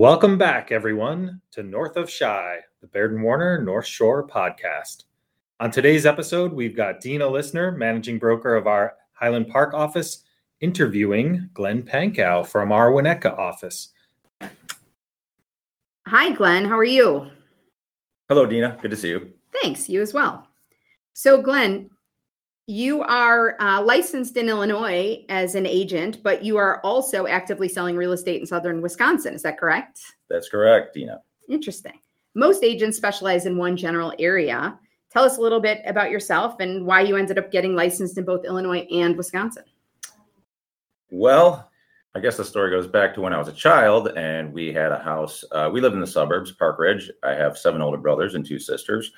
Welcome back, everyone, to North of Shy, the Baird and Warner North Shore podcast. On today's episode, we've got Dina Listener, managing broker of our Highland Park office, interviewing Glenn Pankau from our Winnetka office. Hi, Glenn. How are you? Hello, Dina. Good to see you. Thanks. You as well. So, Glenn, you are uh, licensed in Illinois as an agent, but you are also actively selling real estate in southern Wisconsin. Is that correct? That's correct, Dina. Interesting. Most agents specialize in one general area. Tell us a little bit about yourself and why you ended up getting licensed in both Illinois and Wisconsin. Well, I guess the story goes back to when I was a child and we had a house. Uh, we lived in the suburbs, Park Ridge. I have seven older brothers and two sisters,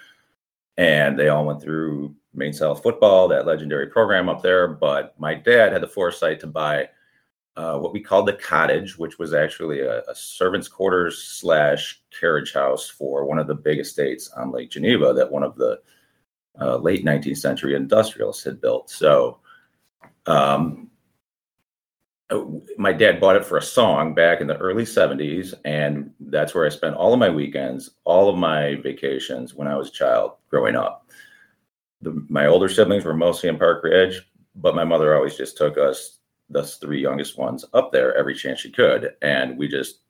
and they all went through Maine South football, that legendary program up there. But my dad had the foresight to buy uh, what we called the cottage, which was actually a, a, servant's quarters slash carriage house for one of the big estates on Lake Geneva that one of the uh, late 19th century industrialists had built. So, um, uh, my dad bought it for a song back in the early 70s, and that's where I spent all of my weekends, all of my vacations when I was a child growing up. The, my older siblings were mostly in Park Ridge, but my mother always just took us the three youngest ones up there every chance she could. And we just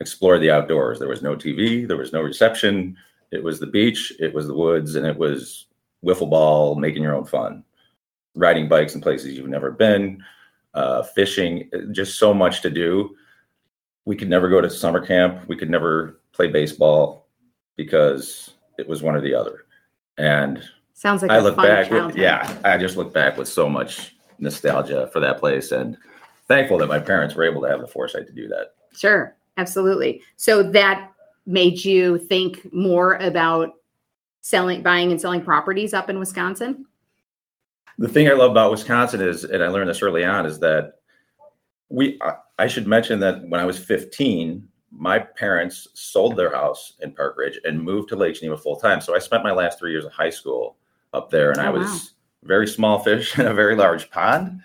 explored the outdoors. There was no TV, there was no reception. It was the beach, it was the woods, and it was wiffle ball, making your own fun, riding bikes in places you've never been, uh, fishing, just so much to do. We could never go to summer camp. We could never play baseball because it was one or the other. And sounds like I look back, with, yeah, I just look back with so much nostalgia for that place and thankful that my parents were able to have the foresight to do that. Sure, absolutely. So that made you think more about selling, buying and selling properties up in Wisconsin? The thing I love about Wisconsin is, and I learned this early on, is that we, I should mention that when I was 15, my parents sold their house in Park Ridge and moved to Lake Geneva full time. So I spent my last three years of high school up there, and oh, I was wow very small fish in a very large pond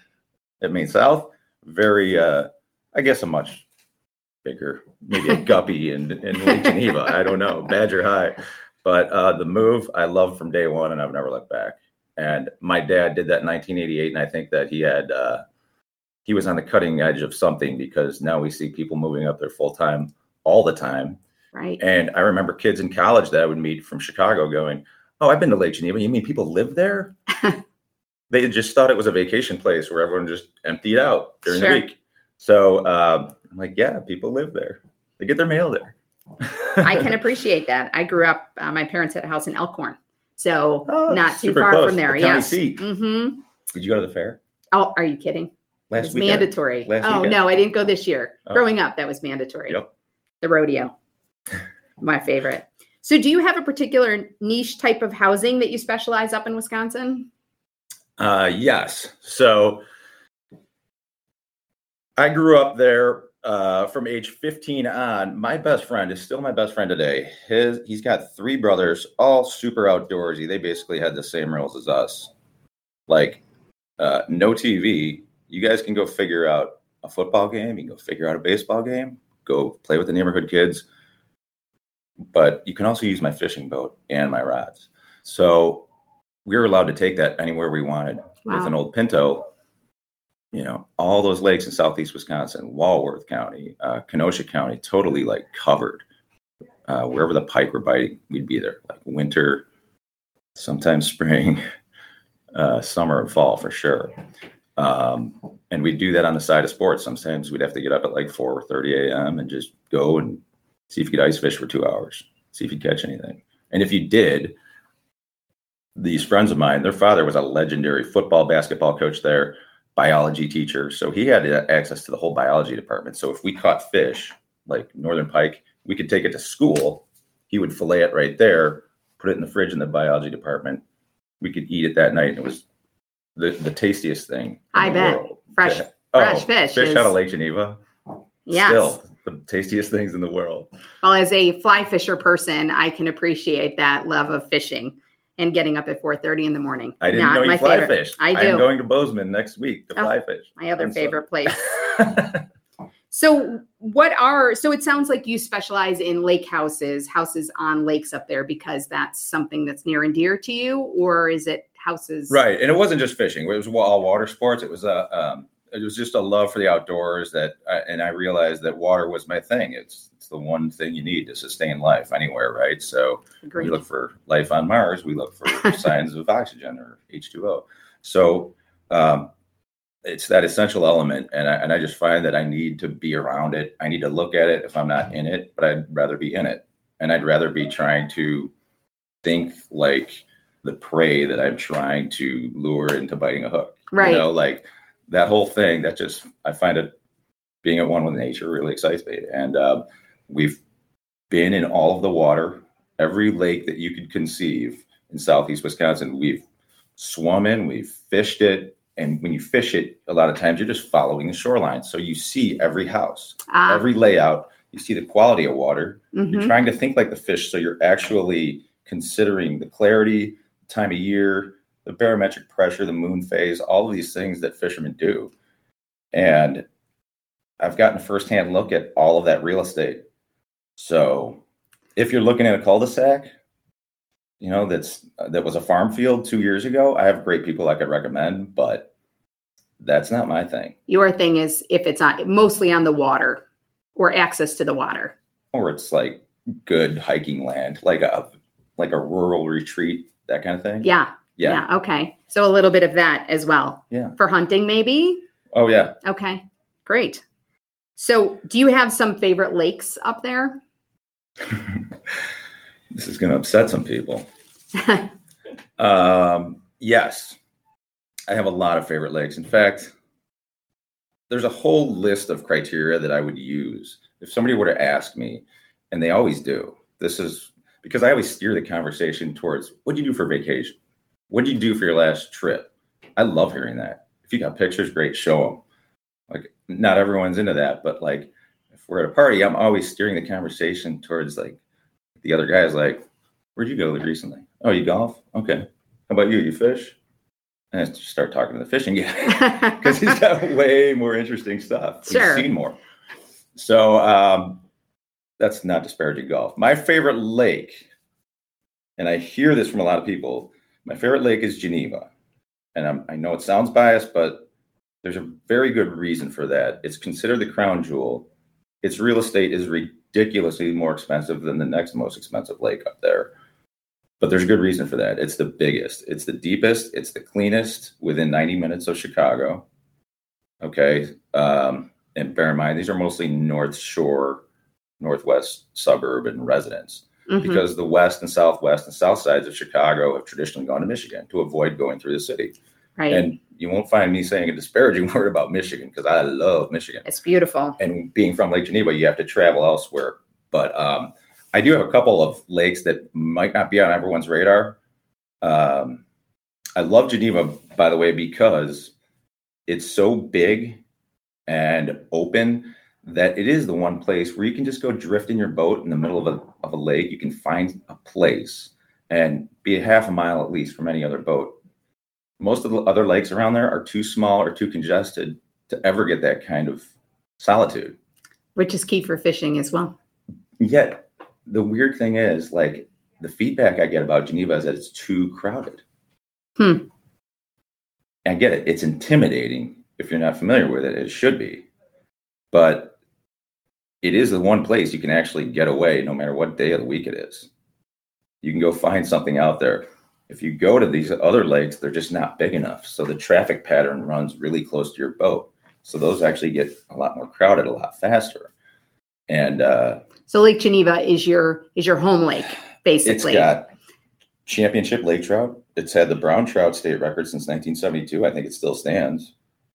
at Maine South. Very, uh, I guess, a much bigger, maybe a guppy in, in Lake Geneva. I don't know, Badger High. But uh, the move I loved from day one, and I've never looked back. And my dad did that in 1988, and I think that he had uh, he was on the cutting edge of something because now we see people moving up there full time all the time. Right. And I remember kids in college that I would meet from Chicago going, "Oh, I've been to Lake Geneva. You mean people live there?" they just thought it was a vacation place where everyone just emptied out during sure. the week. So um, I'm like, yeah, people live there. They get their mail there. I can appreciate that. I grew up. Uh, my parents had a house in Elkhorn, so oh, not too far close. from there. The yes. Mm-hmm. Did you go to the fair? Oh, are you kidding? Last week. mandatory. Last oh weekend. no, I didn't go this year. Oh. Growing up, that was mandatory. Yep. The rodeo, my favorite. So, do you have a particular niche type of housing that you specialize up in Wisconsin? Uh, yes. So I grew up there uh, from age 15 on. My best friend is still my best friend today. His he's got three brothers, all super outdoorsy. They basically had the same rules as us. Like uh, no TV. You guys can go figure out a football game. You can go figure out a baseball game. Go play with the neighborhood kids. But you can also use my fishing boat and my rods. So we were allowed to take that anywhere we wanted wow. with an old Pinto. You know, all those lakes in southeast Wisconsin, Walworth County, uh, Kenosha County, totally like covered. Uh, wherever the pike were biting, we'd be there. Like winter, sometimes spring, uh, summer, and fall for sure. Um, and we'd do that on the side of sports. Sometimes we'd have to get up at like 4 30 a.m. and just go and see if you could ice fish for two hours, see if you catch anything. And if you did, these friends of mine, their father was a legendary football, basketball coach there, biology teacher. So he had access to the whole biology department. So if we caught fish like northern pike, we could take it to school. He would fillet it right there, put it in the fridge in the biology department. We could eat it that night. And it was the, the tastiest thing. I bet. World. Fresh, to, oh, fresh oh, fish. Fish is... out of Lake Geneva. Yeah. Still the tastiest things in the world. Well, as a fly fisher person, I can appreciate that love of fishing and getting up at 4.30 in the morning. I didn't Not know you fly fish. I do. I'm going to Bozeman next week to oh, fly fish. My other favorite so. place. So, what are so? It sounds like you specialize in lake houses, houses on lakes up there, because that's something that's near and dear to you, or is it houses? Right, and it wasn't just fishing; it was all water sports. It was a, um, it was just a love for the outdoors that, I, and I realized that water was my thing. It's it's the one thing you need to sustain life anywhere, right? So Agreed. we look for life on Mars. We look for signs of oxygen or H two O. So um, it's that essential element, and I, and I just find that I need to be around it. I need to look at it if I'm not in it, but I'd rather be in it, and I'd rather be trying to think like the prey that I'm trying to lure into biting a hook. Right. You know, like that whole thing. That just I find it being at one with nature really excites me, and uh, we've been in all of the water, every lake that you could conceive in southeast Wisconsin. We've swum in, we've fished it, and when you fish it, a lot of times you're just following the shoreline. So you see every house, Ah, every layout. You see the quality of water. mhm. You're trying to think like the fish, so you're actually considering the clarity, time of year, the barometric pressure, the moon phase, all of these things that fishermen do. And I've gotten a firsthand look at all of that real estate. So if you're looking at a cul-de-sac, you know that's that was a farm field two years ago. I have great people I could recommend, but that's not my thing. Your thing is if it's on mostly on the water or access to the water. Or it's like good hiking land, like a like a rural retreat, that kind of thing. Yeah. Yeah. Yeah. Okay. So a little bit of that as well. Yeah. For hunting, maybe. Oh yeah. Okay. Great. So, do you have some favorite lakes up there? this is going to upset some people. Um, yes, I have a lot of favorite lakes. In fact, there's a whole list of criteria that I would use if somebody were to ask me, and they always do. This is because I always steer the conversation towards what do you do for vacation? What did you do for your last trip? I love hearing that. If you got pictures, great, show them. Like, not everyone's into that, but like, if we're at a party, I'm always steering the conversation towards like the other guys, like, where'd you go recently? Oh, you golf? Okay. How about you? You fish? And I start talking to the fishing guy because he's got way more interesting stuff. Sure. He's seen more. So um, that's not disparaging golf. My favorite lake, and I hear this from a lot of people. My favorite lake is Geneva, and I'm, I know it sounds biased, but there's a very good reason for that. It's considered the crown jewel. Its real estate is ridiculously more expensive than the next most expensive lake up there. But there's a good reason for that. It's the biggest, it's the deepest, it's the cleanest within 90 minutes of Chicago. Okay. Um, and bear in mind, these are mostly North Shore, Northwest suburban residents Mhm. because the west and southwest and south sides of Chicago have traditionally gone to Michigan to avoid going through the city. right. And you won't find me saying a disparaging word about Michigan because I love Michigan. it's beautiful. And being from Lake Geneva, you have to travel elsewhere. But um, I do have a couple of lakes that might not be on everyone's radar. Um, I love Geneva, by the way, because it's so big and open that it is the one place where you can just go drift in your boat in the middle of a, of a lake. You can find a place and be a half a mile at least from any other boat. Most of the other lakes around there are too small or too congested to ever get that kind of solitude. Which is key for fishing as well. Yet the weird thing is, like the feedback I get about Geneva is that it's too crowded. Hmm. I get it; it's intimidating if you're not familiar with it. It should be, but it is the one place you can actually get away, no matter what day of the week it is. You can go find something out there. If you go to these other lakes, they're just not big enough, so the traffic pattern runs really close to your boat. So those actually get a lot more crowded a lot faster. And uh, So Lake Geneva is your is your home lake, it's basically. got championship lake trout. It's had the brown trout state record since 1972. I think it still stands.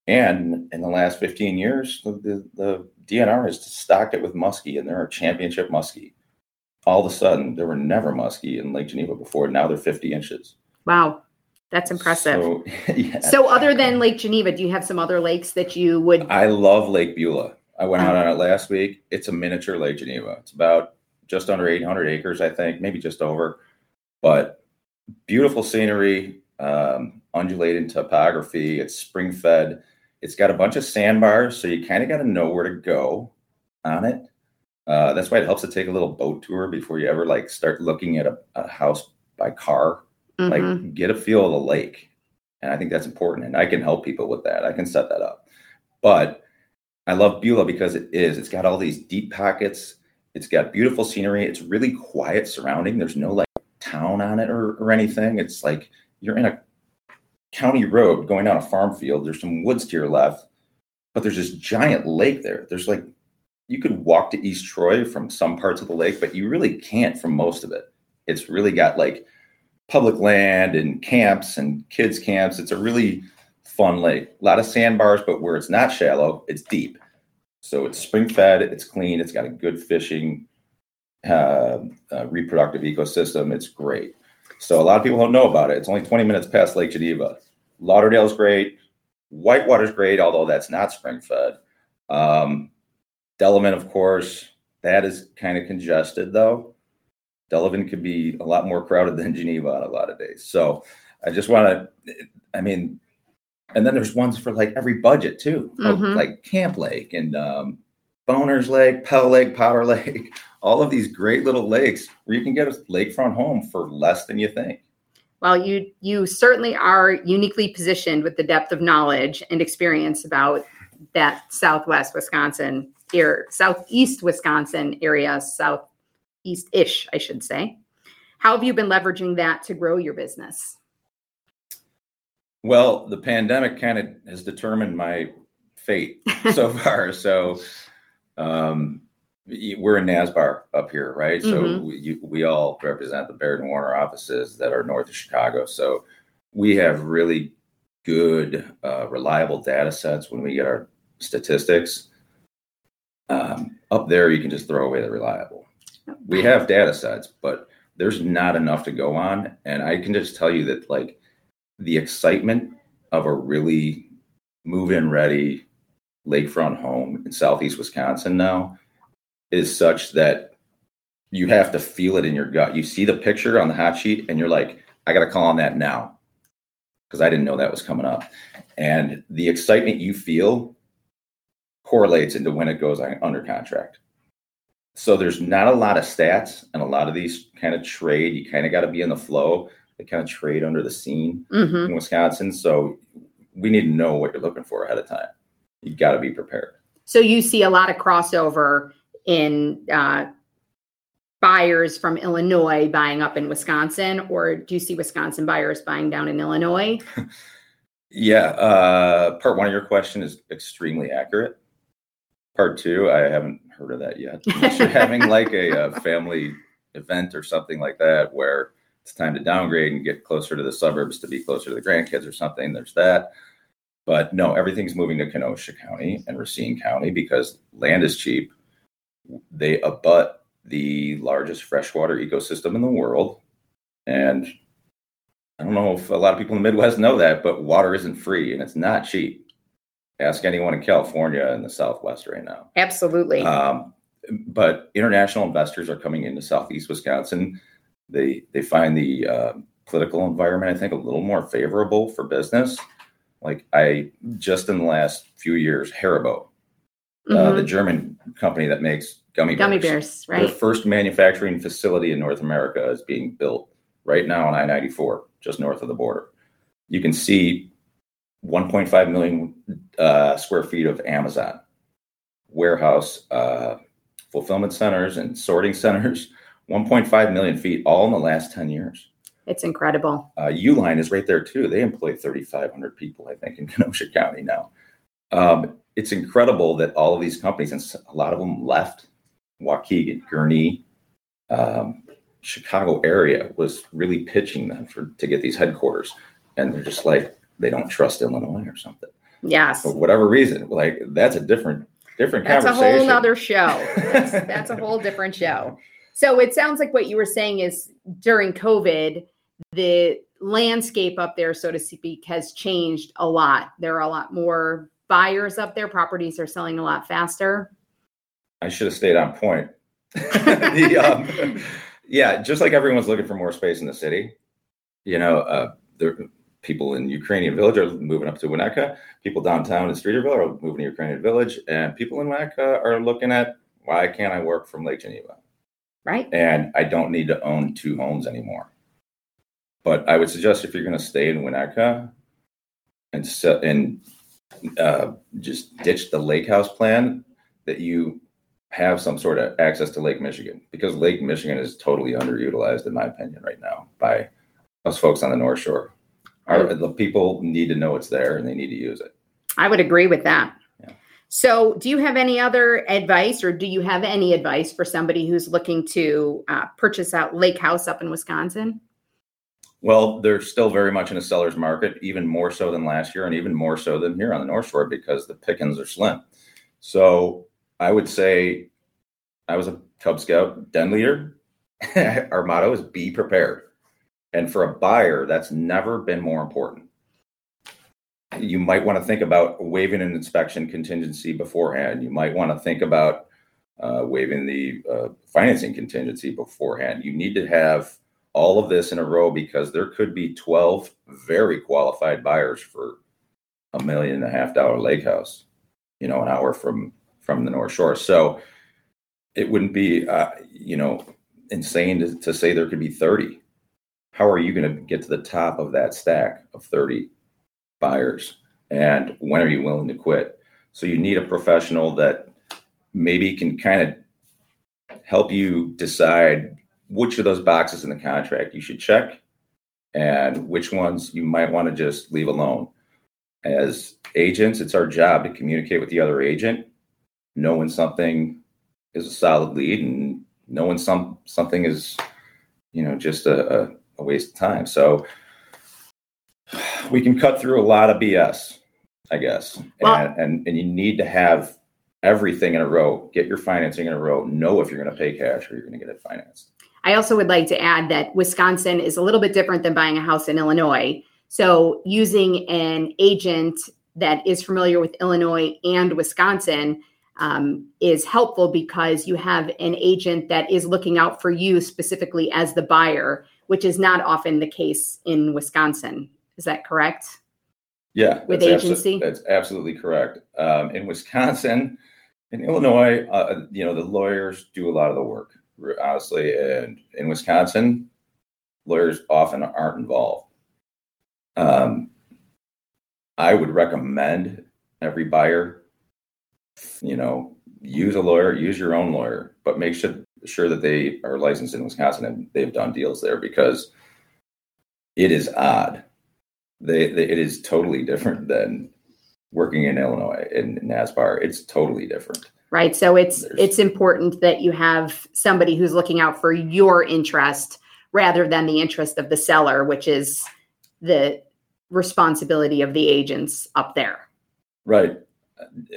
And in the last 15 years, the, the, the DNR has stocked it with muskie, and there are championship muskie. All of a sudden, there were never muskie in Lake Geneva before. Now they're 50 inches. wow. That's impressive. So, So, other than Lake Geneva, do you have some other lakes that you would I love Lake Beulah. I went out on it last week. It's a miniature Lake Geneva. It's about just under 800 acres, I think, maybe just over. But beautiful scenery, um, undulating topography. It's spring fed. It's got a bunch of sandbars, so you kind of got to know where to go. on it. Uh, that's why it helps to take a little boat tour before you ever like start looking at a, a house by car. Mhm. Like get a feel of the lake, and I think that's important. And I can help people with that. I can set that up. But I love Beulah because it is. It's got all these deep pockets. It's got beautiful scenery. It's really quiet surrounding. There's no like town on it or, or anything. It's like you're in a county road going down a farm field. There's some woods to your left, but there's this giant lake there. There's like you could walk to East Troy from some parts of the lake, but you really can't from most of it. It's really got like public land and camps and kids camps. It's a really fun lake. A lot of sandbars, but where it's not shallow, it's deep. So it's spring fed, it's clean, it's got a good fishing uh, uh, reproductive ecosystem. It's great. So a lot of people don't know about it. It's only 20 minutes past Lake Geneva. Lauderdale's great. Whitewater's great, although that's not spring fed. Um, Delavan, of course, that is kind of congested though. Delavan could be a lot more crowded than Geneva on a lot of days. So I just want to, I mean, and then there's ones for like every budget too, Mhm. like Camp Lake and um, Bohners Lake, Pell Lake, Powers Lake, all of these great little lakes where you can get a lakefront home for less than you think. Well, you you certainly are uniquely positioned with the depth of knowledge and experience about that Southwest Wisconsin here, Southeast Wisconsin area, Southeast-ish, I should say. How have you been leveraging that to grow your business? Well, the pandemic kind of has determined my fate so far. So um, we're in NASBAR up here, right? So Mhm. we, you, we all represent the Baird and Warner offices that are north of Chicago. So we have really good, uh, reliable data sets when we get our statistics. Um, up there, you can just throw away the reliable. We have data sets, but there's not enough to go on. And I can just tell you that, like, the excitement of a really move-in ready lakefront home in southeast Wisconsin now is such that you have to feel it in your gut. You see the picture on the hot sheet and you're like, I got to call on that now because I didn't know that was coming up. And the excitement you feel correlates into when it goes under contract. So there's not a lot of stats and a lot of these kind of trade. You kind of got to be in the flow. They kind of trade under the scene hmm in Wisconsin. So we need to know what you're looking for ahead of time. You got to be prepared. So you see a lot of crossover in uh, buyers from Illinois buying up in Wisconsin, or do you see Wisconsin buyers buying down in Illinois? Yeah. Uh, part one of your question is extremely accurate. Part two, I haven't heard of that yet. Unless you're having like a, a family event or something like that where it's time to downgrade and get closer to the suburbs to be closer to the grandkids or something. There's that. But no, everything's moving to Kenosha County and Racine County because land is cheap. They abut the largest freshwater ecosystem in the world. And I don't know if a lot of people in the Midwest know that, but water isn't free and it's not cheap. Ask anyone in California and the Southwest right now. Absolutely. Um, but international investors are coming into Southeast Wisconsin. They they find the uh, political environment, I think, a little more favorable for business. Like I just in the last few years, Haribo, uh, Mhm. the German company that makes gummy bears, Gummy bears, their right? first manufacturing facility in North America is being built right now on I 94, just north of the border. You can see 1.5 million uh, square feet of Amazon warehouse uh, fulfillment centers and sorting centers, 1.5 million feet, all in the last 10 years. It's incredible. Uh, Uline is right there too. They employ 3,500 people, I think, in Kenosha County now. Um, it's incredible that all of these companies, and a lot of them left Waukegan, Gurnee, um, Chicago area was really pitching them for to get these headquarters, and they're just like they don't trust Illinois or something Yes. for whatever reason. Like that's a different different That's a whole nother show. That's, that's a whole different show. So it sounds like what you were saying is during COVID, the landscape up there, so to speak, has changed a lot. There are a lot more buyers up there. Properties are selling a lot faster. I should have stayed on point. The, um, yeah, just like everyone's looking for more space in the city, you know, uh, there people in Ukrainian Village are moving up to Winnetka. People downtown in Streeterville are moving to Ukrainian Village, and people in Winnetka are looking at Why can't I work from Lake Geneva? Right. And I don't need to own two homes anymore. But I would suggest if you're going to stay in Winnetka and set and uh, just ditch the lake house plan, that you have some sort of access to Lake Michigan because Lake Michigan is totally underutilized, in my opinion, right now by us folks on the North Shore. Our, the people need to know it's there and they need to use it. I would agree with that. Yeah. So, do you have any other advice, or do you have any advice for somebody who's looking to uh, purchase out Lake House up in Wisconsin? Well, they're still very much in a seller's market, even more so than last year, and even more so than here on the North Shore because the pickings are slim. So, I would say I was a Cub Scout den leader. Our motto is be prepared. And for a buyer, that's never been more important. You might want to think about waiving an inspection contingency beforehand. You might want to think about uh, waiving the uh, financing contingency beforehand. You need to have all of this in a row because there could be 12 very qualified buyers for a million and a half dollar lake house, you know, an hour from from the North Shore. So it wouldn't be, uh, you know, insane to, to say there could be 30 how are you going to get to the top of that stack of 30 buyers? And when are you willing to quit? So you need a professional that maybe can kind of help you decide which of those boxes in the contract you should check and which ones you might want to just leave alone. As agents, it's our job to communicate with the other agent, know when something is a solid lead and know when some something is, you know, just a, a a waste of time. So we can cut through a lot of BS, I guess. And, and and you need to have everything in a row. Get your financing in a row. Know if you're going to pay cash or you're going to get it financed. I also would like to add that Wisconsin is a little bit different than buying a house in Illinois. So, using an agent that is familiar with Illinois and Wisconsin um, is helpful because you have an agent that is looking out for you specifically as the buyer, which is not often the case in Wisconsin. Is that correct? Yeah, With that's agency? that's absolutely correct. Um, in Wisconsin, in Illinois, uh, you know the lawyers do a lot of the work, honestly. And in Wisconsin, lawyers often aren't involved. Um, I would recommend every buyer, you know, use a lawyer, use your own lawyer, but make sure sure that they are licensed in Wisconsin and they've done deals there because it is odd. They, they it is totally different than working in Illinois in NASBAR. It's totally different. Right. So it's it's important that you have somebody who's looking out for your interest rather than the interest of the seller, which is the responsibility of the agents up there. Right.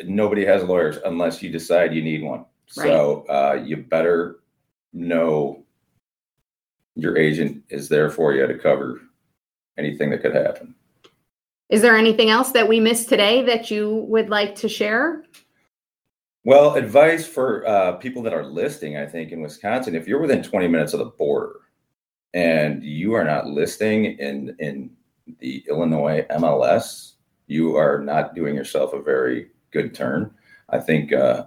Nobody has lawyers unless you decide you need one. So uh, you better know your agent is there for you to cover anything that could happen. Is there anything else that we missed today that you would like to share? Well, advice for uh, people that are listing, I think in Wisconsin, if you're within 20 minutes of the border and you are not listing in in the Illinois MLS, you are not doing yourself a very good turn. I think uh,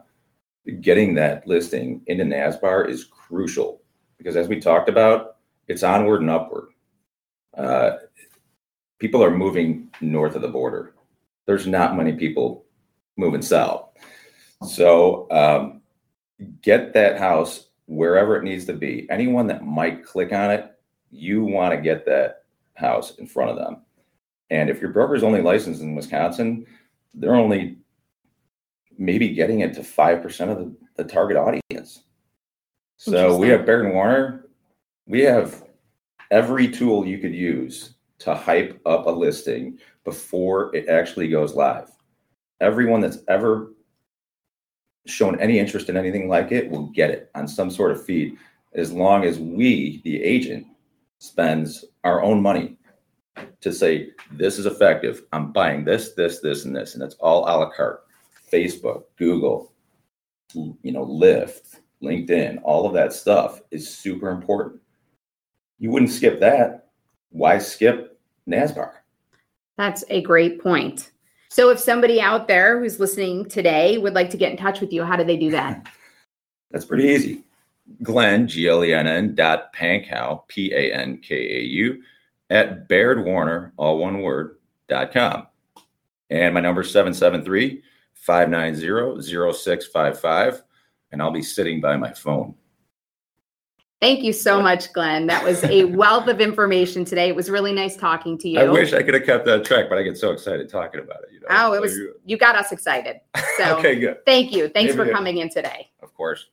getting that listing into NASBAR is crucial because, as we talked about, it's onward and upward. Uh, people are moving north of the border. There's not many people moving south. So um, get that house wherever it needs to be. Anyone that might click on it, you want to get that house in front of them. And if your broker is only licensed in Wisconsin, they're only maybe getting it to 5% of the, the target audience. So we have Baird and Warner. We have every tool you could use to hype up a listing before it actually goes live. Everyone that's ever shown any interest in anything like it will get it on some sort of feed as long as we, the agent, spends our own money to say, this is effective. I'm buying this, this, this, and this. And it's all a la carte. Facebook, Google, you know, Lyft, LinkedIn, all of that stuff is super important. You wouldn't skip that. Why skip NASBAR? That's a great point. So if somebody out there who's listening today would like to get in touch with you, how do they do that? That's pretty easy. Glenn, G L E N N dot Pankau, P A N K A U, at Baird Warner, all one word, dot com. And my number is 773 590 0655. And I'll be sitting by my phone. Thank you so much, Glenn. That was a wealth of information today. It was really nice talking to you. I wish I could have kept that track, but I get so excited talking about it. You know? Oh, it was—you got us excited. So okay, good. Thank you. Thanks Maybe for coming in today. Of course.